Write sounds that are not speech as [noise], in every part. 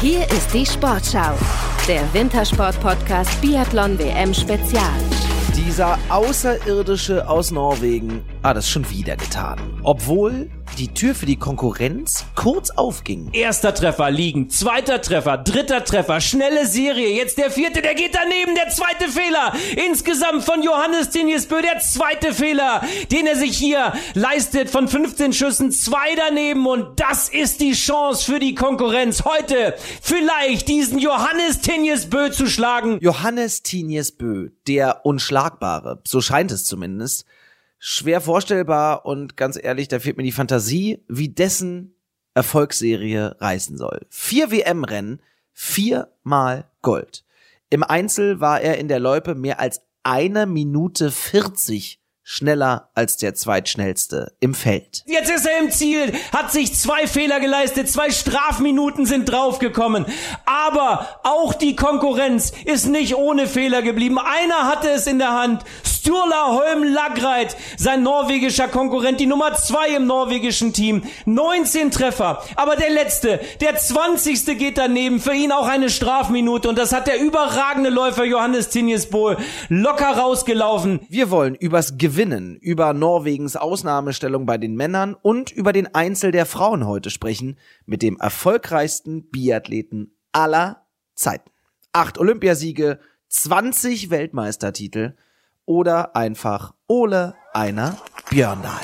Hier ist die Sportschau, der Wintersport-Podcast Biathlon WM Spezial. Dieser Außerirdische aus Norwegen hat es schon wieder getan. Obwohl die Tür für die Konkurrenz kurz aufging. Erster Treffer liegen, zweiter Treffer, dritter Treffer, schnelle Serie, jetzt der vierte, der geht daneben, der zweite Fehler. Insgesamt von Johannes Tinjesbö der zweite Fehler, den er sich hier leistet von 15 Schüssen, zwei daneben und das ist die Chance für die Konkurrenz heute vielleicht diesen Johannes Tinjesbö zu schlagen. Johannes Tinjesbö, der Unschlagbare, so scheint es zumindest, schwer vorstellbar und ganz ehrlich, da fehlt mir die Fantasie, wie dessen Erfolgsserie reißen soll. Vier WM-Rennen, viermal Gold. Im Einzel war er in der Loipe mehr als eine Minute 40 schneller als der zweitschnellste im Feld. Jetzt ist er im Ziel, hat sich zwei Fehler geleistet, zwei Strafminuten sind draufgekommen. Aber auch die Konkurrenz ist nicht ohne Fehler geblieben. Einer hatte es in der Hand. Sturla Holm Lagreit, sein norwegischer Konkurrent, die Nummer zwei im norwegischen Team. 19 Treffer. Aber der letzte, der 20. geht daneben. Für ihn auch eine Strafminute. Und das hat der überragende Läufer Johannes Tinjesbohl locker rausgelaufen. Wir wollen übers Gewinnen, über Norwegens Ausnahmestellung bei den Männern und über den Einzel der Frauen heute sprechen mit dem erfolgreichsten Biathleten aller Zeiten. Acht Olympiasiege, 20 Weltmeistertitel oder einfach Ole Einer Björndal.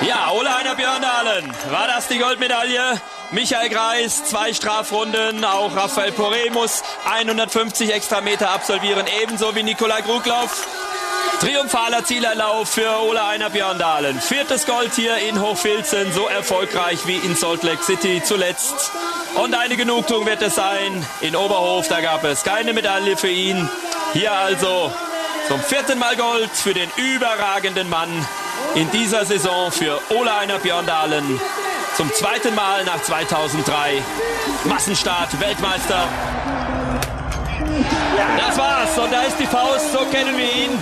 Ja, Ole Einer Björndalen. War das die Goldmedaille? Michael Greis, zwei Strafrunden. Auch Raphael Poré muss 150 extra Meter absolvieren, ebenso wie Nikolai Kruglauf. Triumphaler Zielerlauf für Ole Einer Björndalen. Viertes Gold hier in Hochfilzen, so erfolgreich wie in Salt Lake City zuletzt. Und eine Genugtuung wird es sein. In Oberhof, da gab es keine Medaille für ihn. Hier also zum vierten Mal Gold für den überragenden Mann in dieser Saison für Ole Einer Björndalen. Zum zweiten Mal nach 2003. Massenstart, Weltmeister. Das war's und da ist die Faust, so kennen wir ihn.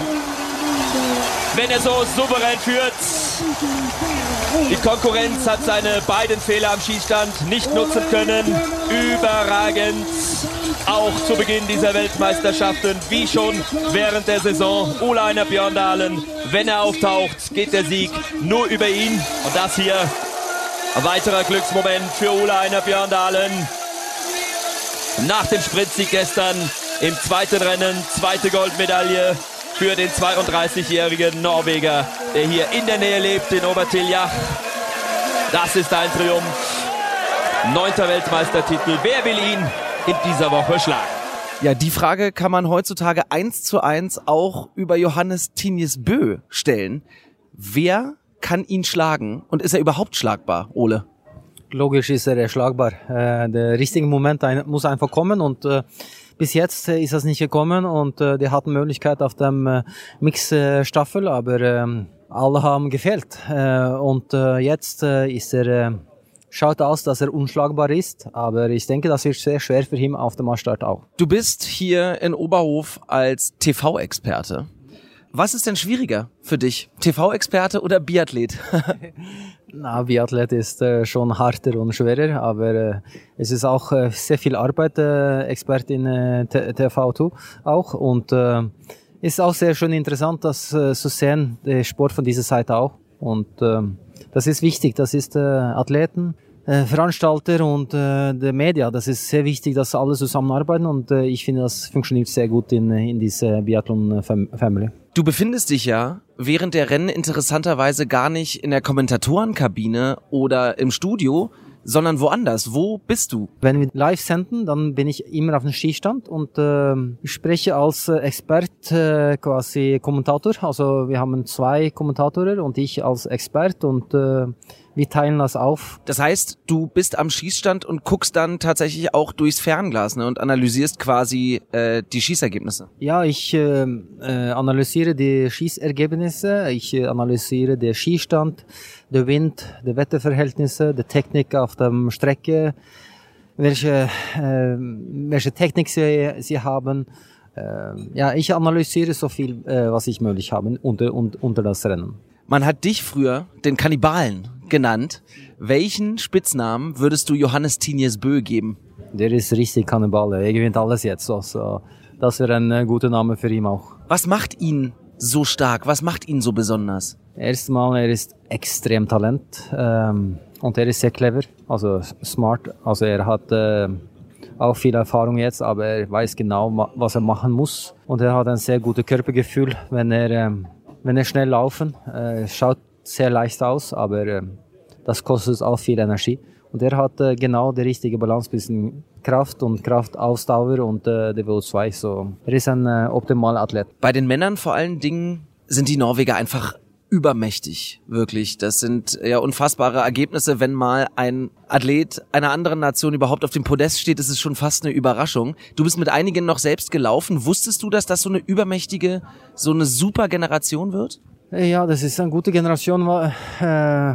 Wenn er so souverän führt. Die Konkurrenz hat seine beiden Fehler am Schießstand nicht nutzen können. Überragend. Auch zu Beginn dieser Weltmeisterschaften, wie schon während der Saison. Ole Einer Björndalen, wenn er auftaucht, geht der Sieg nur über ihn. Und das hier ein weiterer Glücksmoment für Ole Einer Björndalen. Nach dem Sprintsieg gestern im zweiten Rennen, zweite Goldmedaille für den 32-jährigen Norweger, der hier in der Nähe lebt, in Obertiljach. Das ist ein Triumph. Neunter Weltmeistertitel. Wer will ihn in dieser Woche schlagen? Ja, die Frage kann man heutzutage eins zu eins auch über Johannes Tinjes Bö stellen. Wer kann ihn schlagen und ist er überhaupt schlagbar, Ole? Logisch ist er schlagbar. Äh, der richtige Moment muss einfach kommen und äh, bis jetzt äh, ist das nicht gekommen und äh, die hatten Möglichkeit auf dem äh, Mix-Staffel, aber ähm, alle haben gefehlt. Äh, und äh, jetzt äh, ist er, äh, schaut aus, dass er unschlagbar ist, aber ich denke, das wird sehr schwer für ihn auf dem Marschstart auch. Du bist hier in Oberhof als TV-Experte. Was ist denn schwieriger für dich? TV-Experte oder Biathlet? [laughs] Na, Biathlet ist äh, schon harter und schwerer, aber äh, es ist auch äh, sehr viel Arbeit, äh, Expertin äh, T- TV auch und äh, ist auch sehr schön interessant, das äh, zu sehen, der Sport von dieser Seite auch und ähm, das ist wichtig, das ist äh, Athleten, äh, Veranstalter und äh, der Media, das ist sehr wichtig, dass alle zusammenarbeiten und äh, ich finde, das funktioniert sehr gut in, in dieser Biathlon-Family. Du befindest dich ja während der Rennen interessanterweise gar nicht in der Kommentatorenkabine oder im Studio, sondern woanders. Wo bist du? Wenn wir live senden, dann bin ich immer auf dem Skistand und ich spreche als äh, Expert äh, quasi Kommentator. Also wir haben zwei Kommentatoren und ich als Expert und äh, wir teilen das auf. Das heißt, du bist am Schießstand und guckst dann tatsächlich auch durchs Fernglas ne, und analysierst quasi äh, die Schießergebnisse. Ja, ich äh, äh, analysiere die Schießergebnisse, ich äh, analysiere den Skistand, den Wind, die Wetterverhältnisse, die Technik auf der Strecke, welche, äh, welche Technik sie, sie haben. Äh, ja, ich analysiere so viel, äh, was ich möglich habe unter, unter, unter das Rennen. Man hat dich früher den Kannibalen genannt. Welchen Spitznamen würdest du Johannes Tinius Bö geben? Der ist richtig Kannibale. Er gewinnt alles jetzt. Also, das wäre ein äh, guter Name für ihn auch. Was macht ihn so stark? Was macht ihn so besonders? Erstmal, er ist extrem Talent ähm, und er ist sehr clever, also smart. Also er hat äh, auch viel Erfahrung jetzt, aber er weiß genau, was er machen muss. Und er hat ein sehr gutes Körpergefühl, wenn er, ähm, wenn er schnell laufen. Äh, schaut sehr leicht aus, aber äh, das kostet auch viel Energie. Und er hat äh, genau die richtige Balance zwischen Kraft und Kraftausdauer und äh, der VO2. So, er ist ein äh, optimaler Athlet. Bei den Männern vor allen Dingen sind die Norweger einfach übermächtig, wirklich. Das sind ja unfassbare Ergebnisse. Wenn mal ein Athlet einer anderen Nation überhaupt auf dem Podest steht, ist es schon fast eine Überraschung. Du bist mit einigen noch selbst gelaufen. Wusstest du, dass das so eine übermächtige, so eine super Generation wird? Ja, das ist eine gute Generation. Äh,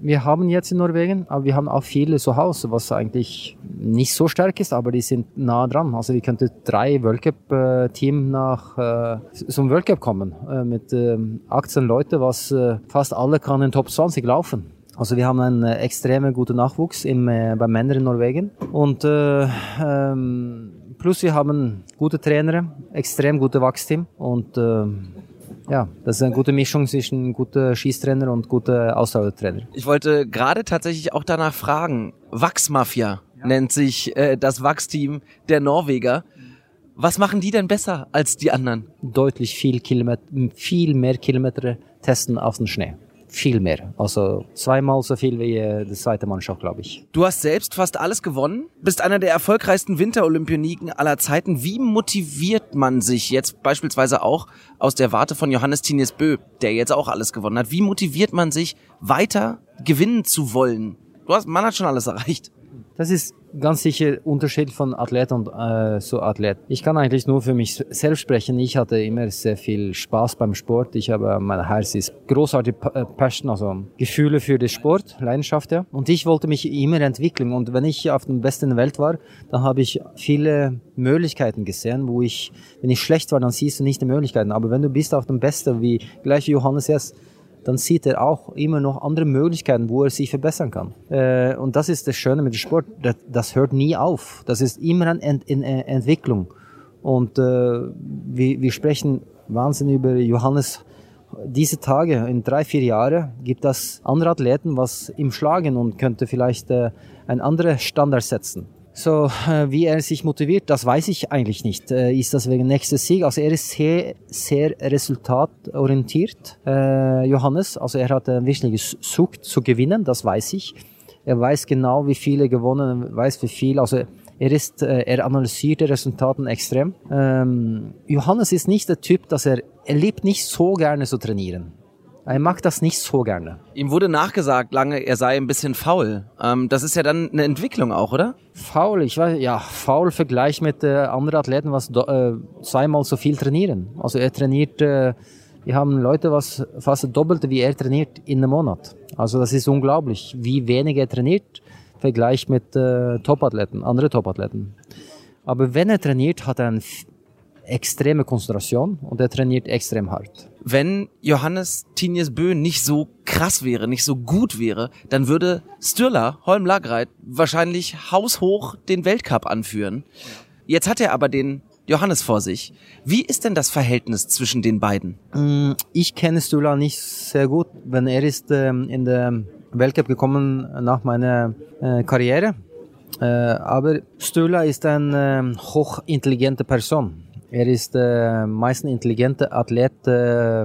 wir haben jetzt in Norwegen, aber wir haben auch viele zu Hause, was eigentlich nicht so stark ist, aber die sind nah dran. Also wir könnten drei World Cup Team nach äh, zum World Cup kommen äh, mit äh, 18 Leuten, was äh, fast alle kann in Top 20 laufen. Also wir haben einen äh, extrem guten Nachwuchs im, äh, bei Männern in Norwegen und äh, ähm, plus wir haben gute Trainer, extrem gute Wachsteam und äh, ja, das ist eine gute Mischung zwischen guter Schießtrainer und guter Ausdauertrainer. Ich wollte gerade tatsächlich auch danach fragen. Wachsmafia ja. nennt sich äh, das Wachsteam der Norweger. Was machen die denn besser als die anderen? Deutlich viel, Kilometer, viel mehr Kilometer testen auf den Schnee viel mehr. Also zweimal so viel wie äh, die zweite Mannschaft, glaube ich. Du hast selbst fast alles gewonnen, bist einer der erfolgreichsten Winterolympioniken aller Zeiten. Wie motiviert man sich jetzt beispielsweise auch aus der Warte von Johannes Tinius Bö, der jetzt auch alles gewonnen hat? Wie motiviert man sich weiter gewinnen zu wollen? Du hast, man hat schon alles erreicht. Das ist ganz sicher Unterschied von Athlet und äh, zu Athlet. Ich kann eigentlich nur für mich selbst sprechen. Ich hatte immer sehr viel Spaß beim Sport. Ich habe, mein Herz ist großartig äh, Passion, also Gefühle für den Sport, Leidenschaft, ja. Und ich wollte mich immer entwickeln. Und wenn ich auf dem Besten Welt war, dann habe ich viele Möglichkeiten gesehen, wo ich, wenn ich schlecht war, dann siehst du nicht die Möglichkeiten. Aber wenn du bist auf dem Besten, wie gleich Johannes jetzt, dann sieht er auch immer noch andere Möglichkeiten, wo er sich verbessern kann. Äh, und das ist das Schöne mit dem Sport, das, das hört nie auf. Das ist immer eine Ent in, in Entwicklung. Und äh, wir, wir sprechen Wahnsinn über Johannes. Diese Tage, in drei, vier Jahren, gibt es andere Athleten, was ihm schlagen und könnte vielleicht äh, ein anderer Standard setzen. So, äh, wie er sich motiviert, das weiß ich eigentlich nicht. Äh, ist das wegen nächstes Sieg? Also er ist sehr, sehr resultatorientiert, äh, Johannes. Also er hat ein wichtiges Sucht zu gewinnen, das weiß ich. Er weiß genau, wie viele gewonnen, weiß wie viel. Also er ist, er analysiert die Resultaten extrem. Ähm, Johannes ist nicht der Typ, dass er, er liebt nicht so gerne zu trainieren. Er mag das nicht so gerne. Ihm wurde nachgesagt lange, er sei ein bisschen faul. Ähm, das ist ja dann eine Entwicklung auch, oder? Faul, ich weiß, ja, faul Vergleich mit äh, anderen Athleten, was äh, zweimal so viel trainieren. Also er trainiert, äh, wir haben Leute, was fast doppelte wie er trainiert in einem Monat. Also das ist unglaublich, wie wenig er trainiert, Vergleich mit äh, Topathleten, andere Topathleten. Aber wenn er trainiert, hat er eine extreme Konzentration und er trainiert extrem hart wenn Johannes Tinius Bö nicht so krass wäre, nicht so gut wäre, dann würde Stürler, Holm Lagreit, wahrscheinlich haushoch den Weltcup anführen. Jetzt hat er aber den Johannes vor sich. Wie ist denn das Verhältnis zwischen den beiden? Mm, ich kenne Stürler nicht sehr gut, wenn er ist ähm, in der Weltcup gekommen nach meiner äh, Karriere. Äh, aber Stürler ist eine äh, hochintelligente Person. Er ist der äh, meisten intelligente Athlet, äh,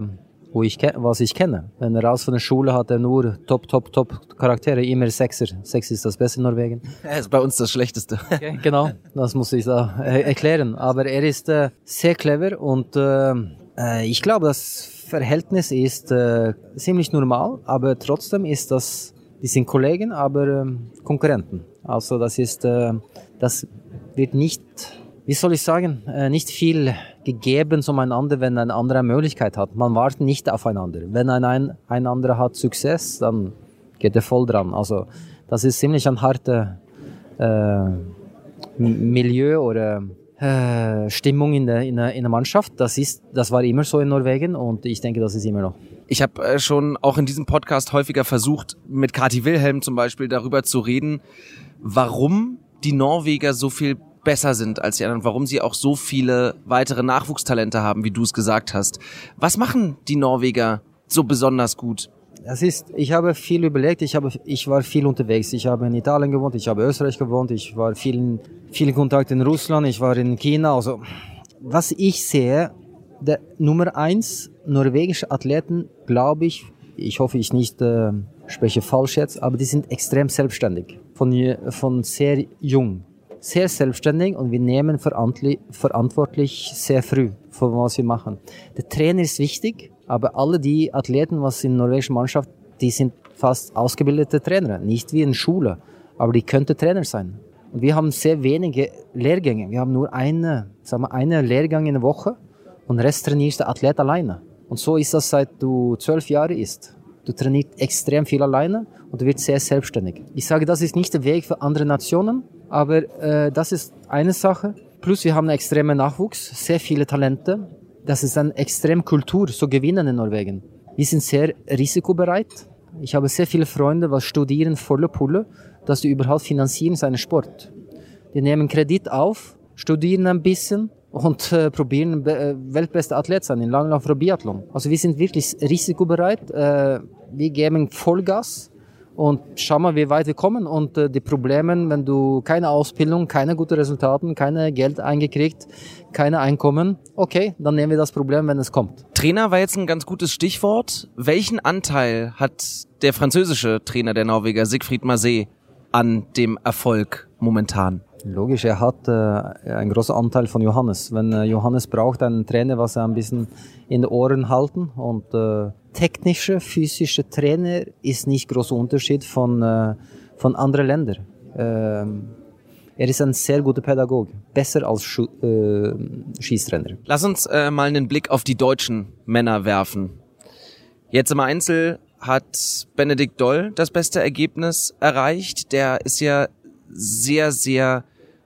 wo ich was ich kenne. Wenn er raus von der Schule hat, er nur Top, Top, Top Charaktere, immer Sechser. Sechs ist das Beste in Norwegen. [laughs] Er ist bei uns das Schlechteste. Okay, genau, das muss ich da äh, erklären. Aber er ist äh, sehr clever und äh, äh, ich glaube, das Verhältnis ist äh, ziemlich normal, aber trotzdem ist das, die sind Kollegen, aber äh, Konkurrenten. Also das ist, äh, das wird nicht wie soll ich sagen, äh, nicht viel gegeben zueinander, wenn ein anderer Möglichkeit hat. Man wartet nicht aufeinander. Wenn ein, ein, ein anderer hat Success, dann geht er voll dran. Also das ist ziemlich ein harter äh, Milieu oder äh, Stimmung in der, in, der, in der Mannschaft. Das, ist, das war immer so in Norwegen und ich denke, das ist immer noch. Ich habe äh, schon auch in diesem Podcast häufiger versucht, mit Kati Wilhelm zum Beispiel darüber zu reden, warum die Norweger so viel besser sind als die anderen, warum sie auch so viele weitere Nachwuchstalente haben, wie du es gesagt hast. Was machen die Norweger so besonders gut? Das ist, ich habe viel überlegt, ich, habe, ich war viel unterwegs. Ich habe in Italien gewohnt, ich habe in Österreich gewohnt, ich war viel, viel Kontakt in Russland, ich war in China. Also, was ich sehe, der Nummer eins norwegische Athleten, glaube ich, ich hoffe, ich nicht äh, spreche falsch jetzt, aber die sind extrem selbstständig. Von, von sehr jung. Sehr selbstständig und wir nehmen verantwortlich sehr früh, von was wir machen. Der Trainer ist wichtig, aber alle die Athleten, was in der norwegischen Mannschaft, die sind fast ausgebildete Trainer. Nicht wie in Schule, aber die könnten Trainer sein. Und wir haben sehr wenige Lehrgänge. Wir haben nur eine, sagen wir, eine Lehrgang in der Woche und den Rest trainierst der Athlet alleine. Und so ist das seit du zwölf Jahre ist. Du trainierst extrem viel alleine und du wirst sehr selbstständig. Ich sage, das ist nicht der Weg für andere Nationen, aber äh, das ist eine Sache. Plus wir haben einen extremen Nachwuchs, sehr viele Talente. Das ist eine extreme Kultur, so gewinnen in Norwegen. Wir sind sehr risikobereit. Ich habe sehr viele Freunde, die studieren volle Pulle, dass sie überhaupt finanzieren seinen Sport. Die nehmen Kredit auf, studieren ein bisschen und äh, probieren äh, weltbeste Athlet sein in Langlauf oder Biathlon. Also wir sind wirklich risikobereit. Äh, wir geben Vollgas und schauen mal, wie weit wir kommen. Und äh, die Probleme, wenn du keine Ausbildung, keine guten Resultaten, keine Geld eingekriegt, keine Einkommen, okay, dann nehmen wir das Problem, wenn es kommt. Trainer war jetzt ein ganz gutes Stichwort. Welchen Anteil hat der französische Trainer der Norweger, Siegfried Marseille, an dem Erfolg momentan? Logisch, er hat äh, einen großen Anteil von Johannes. Wenn äh, Johannes braucht einen Trainer, was er ein bisschen in den Ohren halten und äh, technische, physische Trainer ist nicht großer Unterschied von, äh, von anderen Ländern. Ähm, er ist ein sehr guter Pädagoge, besser als Schu äh, Schießtrainer. Lass uns äh, mal einen Blick auf die deutschen Männer werfen. Jetzt im Einzel hat Benedikt Doll das beste Ergebnis erreicht. Der ist ja sehr, sehr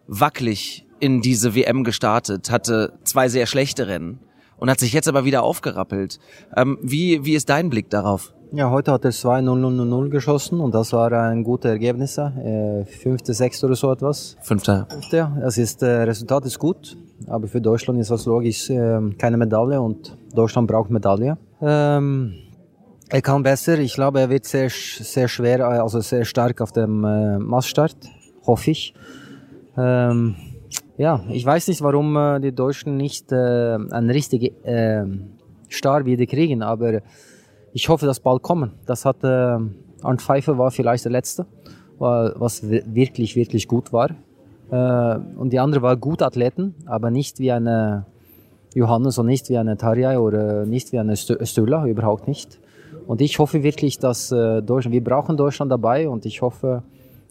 wackelig in diese WM gestartet, hatte zwei sehr schlechte Rennen und hat sich jetzt aber wieder aufgerappelt. Ähm, wie, wie ist dein Blick darauf? Ja, heute hat er 2-0-0-0 geschossen und das war ein gutes Ergebnis. Äh, fünfte, sechste oder so etwas. Fünfter. Fünfte. Das ist, äh, Resultat ist gut, aber für Deutschland ist das logisch äh, keine Medaille und Deutschland braucht Medaille. Ähm, er kann besser. Ich glaube, er wird sehr, sehr schwer, also sehr stark auf dem äh, Massstart hoffe ich. Ähm, ja, ich weiß nicht, warum äh, die Deutschen nicht äh, einen richtigen äh, Star wieder kriegen, aber ich hoffe, dass bald kommen. Das hat äh, Arndt Pfeiffer war vielleicht der letzte, was wirklich wirklich gut war. Äh, und die andere war gut Athleten, aber nicht wie eine Johannes und nicht wie eine Tarjei oder nicht wie eine Stöller, überhaupt nicht. Und ich hoffe wirklich, dass äh, Deutschland, wir brauchen Deutschland dabei und ich hoffe,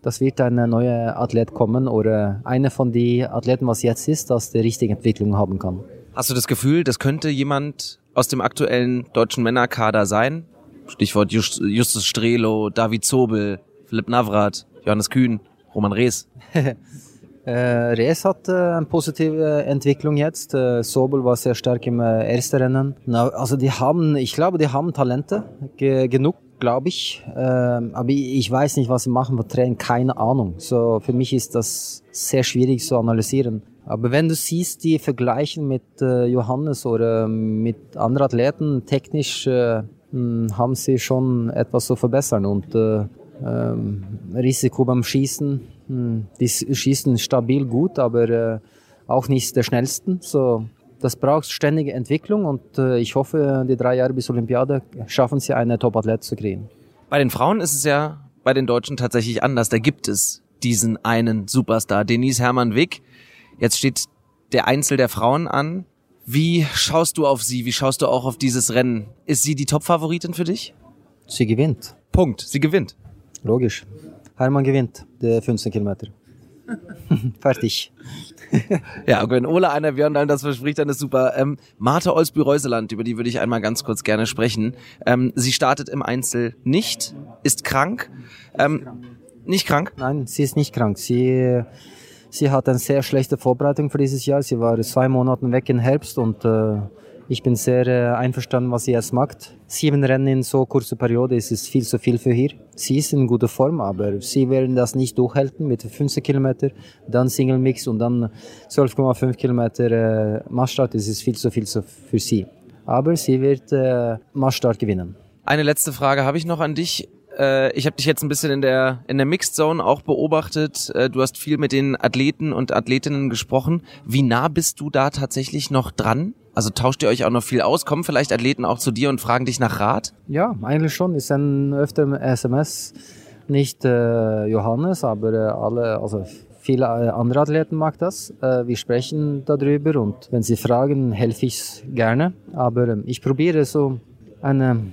das wird ein neuer Athlet kommen oder einer von den Athleten, was jetzt ist, dass die richtige Entwicklung haben kann. Hast du das Gefühl, das könnte jemand aus dem aktuellen deutschen Männerkader sein? Stichwort Justus Strelo, David Zobel, Philipp Navrat, Johannes Kühn, Roman Rees. [laughs] äh, Rees hat äh, eine positive Entwicklung jetzt. Äh, Sobel war sehr stark im äh, ersten Rennen. Na, also die haben, ich glaube, die haben Talente ge genug glaube ich. Ähm, aber ich weiß nicht, was sie machen mit Training, keine Ahnung. So, für mich ist das sehr schwierig zu analysieren. Aber wenn du siehst, die vergleichen mit äh, Johannes oder mit anderen Athleten, technisch äh, hm, haben sie schon etwas zu verbessern. Und äh, ähm, Risiko beim Schießen, hm, die schießen stabil gut, aber äh, auch nicht der schnellsten. So, das braucht ständige Entwicklung und äh, ich hoffe, die drei Jahre bis Olympiade schaffen sie eine Top-Athlet zu kriegen. Bei den Frauen ist es ja bei den Deutschen tatsächlich anders. Da gibt es diesen einen Superstar, Denise Hermann Wick. Jetzt steht der Einzel der Frauen an. Wie schaust du auf sie? Wie schaust du auch auf dieses Rennen? Ist sie die Top-Favoritin für dich? Sie gewinnt. Punkt. Sie gewinnt. Logisch. Hermann gewinnt, der 15 Kilometer. [laughs] Fertig. ja, wenn Ole einer Björndalen das verspricht, dann ist super. Ähm, Martha Olsby-Reuseland, über die würde ich einmal ganz kurz gerne sprechen. Ähm, sie startet im Einzel nicht, ist krank. Ähm, nicht krank? Nein, sie ist nicht krank. Sie, sie hat eine sehr schlechte Vorbereitung für dieses Jahr. Sie war zwei Monate weg im Herbst und äh, ich bin sehr äh, einverstanden, was sie jetzt macht. Sieben Rennen in so kurzer Periode ist es viel zu viel für hier. Sie ist in guter Form, aber sie werden das nicht durchhalten mit 15 Kilometer, dann Single Mix und dann 12,5 Kilometer äh, Massstart. Das ist viel zu viel für sie. Aber sie wird äh, Massstart gewinnen. Eine letzte Frage habe ich noch an dich. Äh, ich habe dich jetzt ein bisschen in der in der Mixed Zone auch beobachtet. Äh, du hast viel mit den Athleten und Athletinnen gesprochen. Wie nah bist du da tatsächlich noch dran? Also tauscht ihr euch auch noch viel aus? Kommen vielleicht Athleten auch zu dir und fragen dich nach Rat? Ja, eigentlich schon. Ist ein öfter SMS. Nicht äh, Johannes, aber äh, alle, also viele äh, andere Athleten mag das. Äh, wir sprechen darüber und wenn sie fragen, helfe ich gerne. Aber ähm, ich probiere so eine,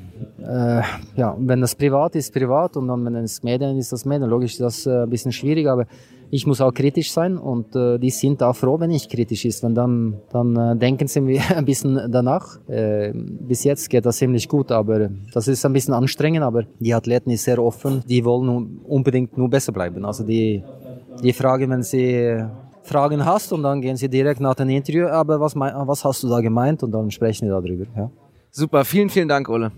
äh, ja, wenn das privat ist, privat und dann, wenn es Medien ist, das Medien. Logisch ist das äh, ein bisschen schwierig, aber ich muss auch kritisch sein und äh, die sind auch froh, wenn ich kritisch ist, wenn dann, dann äh, denken sie mir [laughs] ein bisschen danach. Äh, bis jetzt geht das ziemlich gut, aber das ist ein bisschen anstrengend, aber die Athleten ist sehr offen, die wollen unbedingt nur besser bleiben. Also die, die fragen, wenn sie Fragen hast und dann gehen sie direkt nach dem Interview, aber was, was hast du da gemeint und dann sprechen wir darüber. Ja. Super, vielen, vielen Dank, Ole.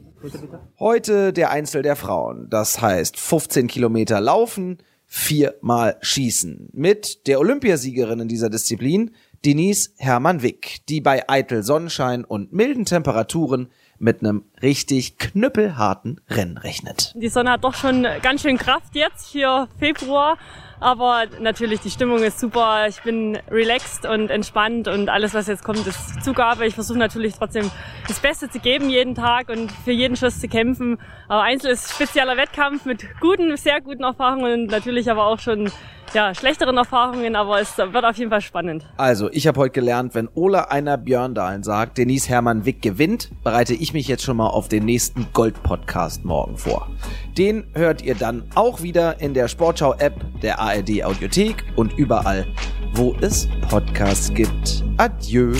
Heute der Einzel der Frauen. Das heißt 15 Kilometer laufen, viermal schießen. Mit der Olympiasiegerin in dieser Disziplin, Denise Hermann-Wick, die bei eitel Sonnenschein und milden Temperaturen mit einem richtig knüppelharten Rennen rechnet. Die Sonne hat doch schon ganz schön Kraft jetzt, hier Februar. Aber natürlich, die Stimmung ist super. Ich bin relaxed und entspannt und alles, was jetzt kommt, ist Zugabe. Ich versuche natürlich trotzdem das Beste zu geben jeden Tag und für jeden Schuss zu kämpfen. Aber Einzel ist spezieller Wettkampf mit guten, sehr guten Erfahrungen und natürlich aber auch schon ja, schlechteren Erfahrungen, aber es wird auf jeden Fall spannend. Also, ich habe heute gelernt, wenn Ola einer Björndalen sagt, Denise Hermann Wick gewinnt, bereite ich mich jetzt schon mal auf den nächsten Gold-Podcast morgen vor. Den hört ihr dann auch wieder in der Sportschau-App der ARD Audiothek und überall, wo es Podcasts gibt. Adieu.